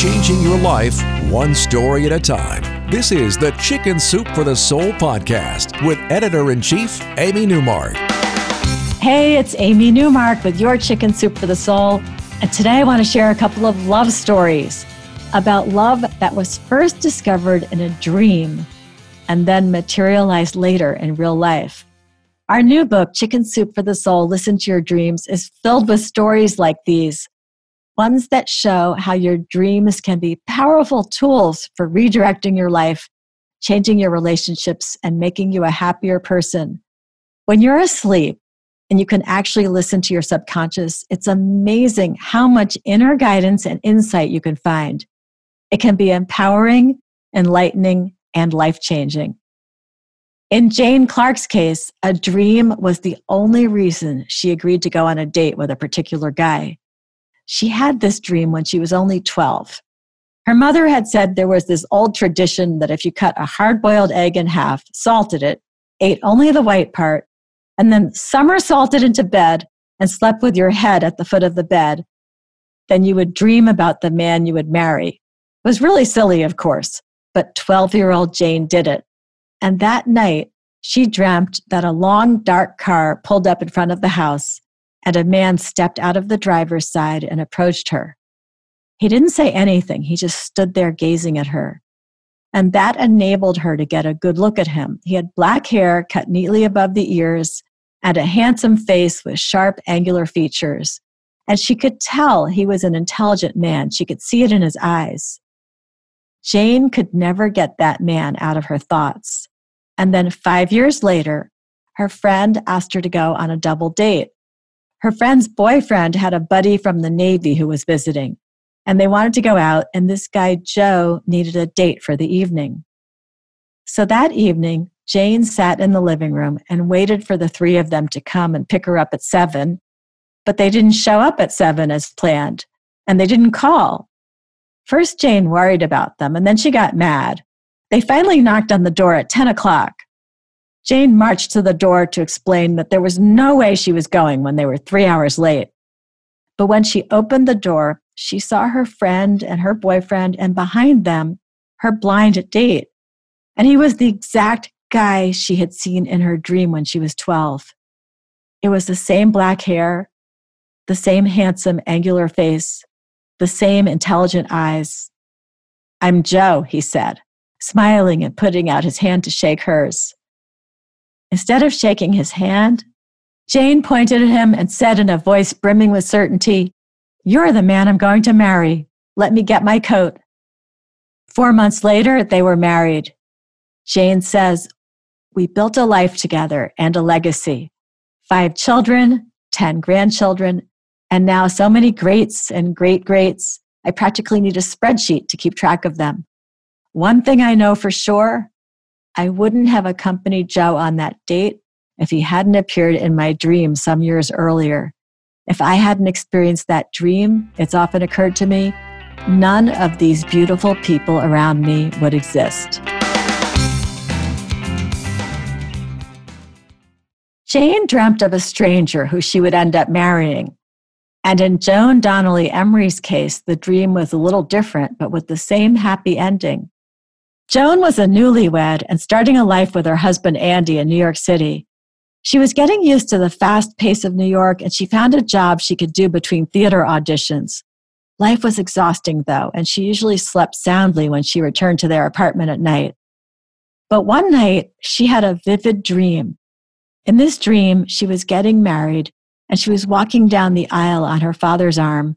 changing your life one story at a time. This is the Chicken Soup for the Soul podcast with editor in chief, Amy Newmark. Hey, it's Amy Newmark with your Chicken Soup for the Soul. And today I want to share a couple of love stories about love that was first discovered in a dream and then materialized later in real life. Our new book, Chicken Soup for the Soul Listen to Your Dreams, is filled with stories like these ones that show how your dreams can be powerful tools for redirecting your life, changing your relationships, and making you a happier person. When you're asleep and you can actually listen to your subconscious, it's amazing how much inner guidance and insight you can find. It can be empowering, enlightening, and life changing. In Jane Clark's case, a dream was the only reason she agreed to go on a date with a particular guy. She had this dream when she was only 12. Her mother had said there was this old tradition that if you cut a hard boiled egg in half, salted it, ate only the white part, and then somersaulted into bed and slept with your head at the foot of the bed, then you would dream about the man you would marry. It was really silly, of course, but 12 year old Jane did it. And that night, she dreamt that a long, dark car pulled up in front of the house and a man stepped out of the driver's side and approached her. He didn't say anything, he just stood there gazing at her. And that enabled her to get a good look at him. He had black hair cut neatly above the ears and a handsome face with sharp, angular features. And she could tell he was an intelligent man. She could see it in his eyes. Jane could never get that man out of her thoughts. And then five years later, her friend asked her to go on a double date. Her friend's boyfriend had a buddy from the Navy who was visiting, and they wanted to go out, and this guy, Joe, needed a date for the evening. So that evening, Jane sat in the living room and waited for the three of them to come and pick her up at seven, but they didn't show up at seven as planned, and they didn't call. First, Jane worried about them, and then she got mad. They finally knocked on the door at 10 o'clock. Jane marched to the door to explain that there was no way she was going when they were three hours late. But when she opened the door, she saw her friend and her boyfriend, and behind them, her blind date. And he was the exact guy she had seen in her dream when she was 12. It was the same black hair, the same handsome, angular face, the same intelligent eyes. I'm Joe, he said, smiling and putting out his hand to shake hers. Instead of shaking his hand, Jane pointed at him and said in a voice brimming with certainty, You're the man I'm going to marry. Let me get my coat. Four months later, they were married. Jane says, We built a life together and a legacy. Five children, 10 grandchildren, and now so many greats and great greats. I practically need a spreadsheet to keep track of them. One thing I know for sure I wouldn't have accompanied Joe on that date if he hadn't appeared in my dream some years earlier. If I hadn't experienced that dream, it's often occurred to me, none of these beautiful people around me would exist. Jane dreamt of a stranger who she would end up marrying. And in Joan Donnelly Emery's case, the dream was a little different, but with the same happy ending. Joan was a newlywed and starting a life with her husband Andy in New York City. She was getting used to the fast pace of New York and she found a job she could do between theater auditions. Life was exhausting though, and she usually slept soundly when she returned to their apartment at night. But one night, she had a vivid dream. In this dream, she was getting married and she was walking down the aisle on her father's arm.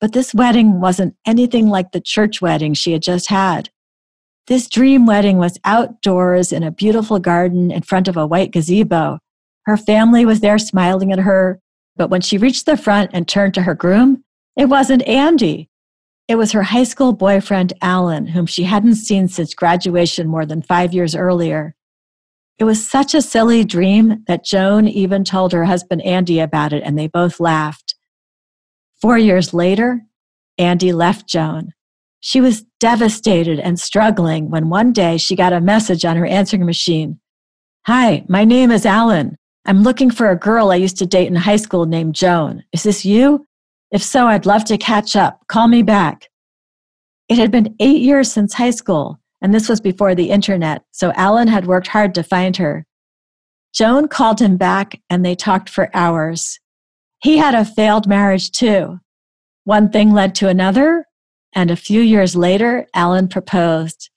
But this wedding wasn't anything like the church wedding she had just had. This dream wedding was outdoors in a beautiful garden in front of a white gazebo. Her family was there smiling at her, but when she reached the front and turned to her groom, it wasn't Andy. It was her high school boyfriend, Alan, whom she hadn't seen since graduation more than five years earlier. It was such a silly dream that Joan even told her husband Andy about it, and they both laughed. Four years later, Andy left Joan. She was devastated and struggling when one day she got a message on her answering machine Hi, my name is Alan. I'm looking for a girl I used to date in high school named Joan. Is this you? If so, I'd love to catch up. Call me back. It had been eight years since high school, and this was before the internet, so Alan had worked hard to find her. Joan called him back, and they talked for hours. He had a failed marriage too. One thing led to another, and a few years later, Alan proposed.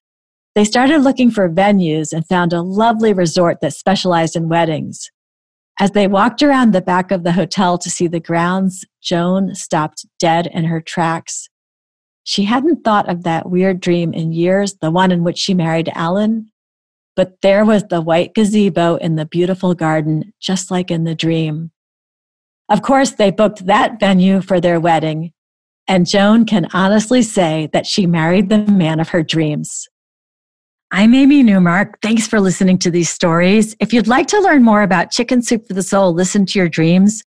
They started looking for venues and found a lovely resort that specialized in weddings. As they walked around the back of the hotel to see the grounds, Joan stopped dead in her tracks. She hadn't thought of that weird dream in years, the one in which she married Alan. But there was the white gazebo in the beautiful garden, just like in the dream. Of course, they booked that venue for their wedding, and Joan can honestly say that she married the man of her dreams. I'm Amy Newmark. Thanks for listening to these stories. If you'd like to learn more about Chicken Soup for the Soul, listen to your dreams,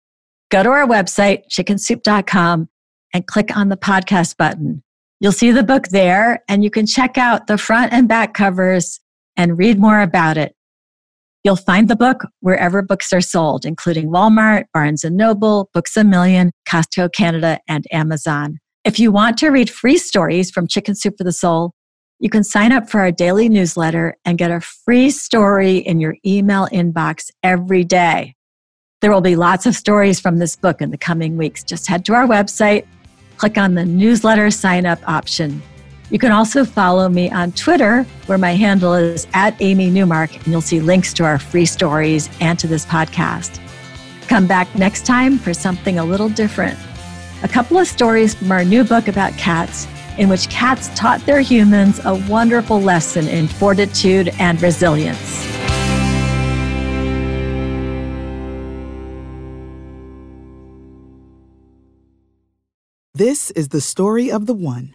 go to our website, chickensoup.com, and click on the podcast button. You'll see the book there, and you can check out the front and back covers and read more about it. You'll find the book wherever books are sold, including Walmart, Barnes & Noble, Books A Million, Costco Canada, and Amazon. If you want to read free stories from Chicken Soup for the Soul, you can sign up for our daily newsletter and get a free story in your email inbox every day. There will be lots of stories from this book in the coming weeks. Just head to our website, click on the newsletter sign up option. You can also follow me on Twitter, where my handle is at Amy Newmark, and you'll see links to our free stories and to this podcast. Come back next time for something a little different. A couple of stories from our new book about cats, in which cats taught their humans a wonderful lesson in fortitude and resilience. This is the story of the one.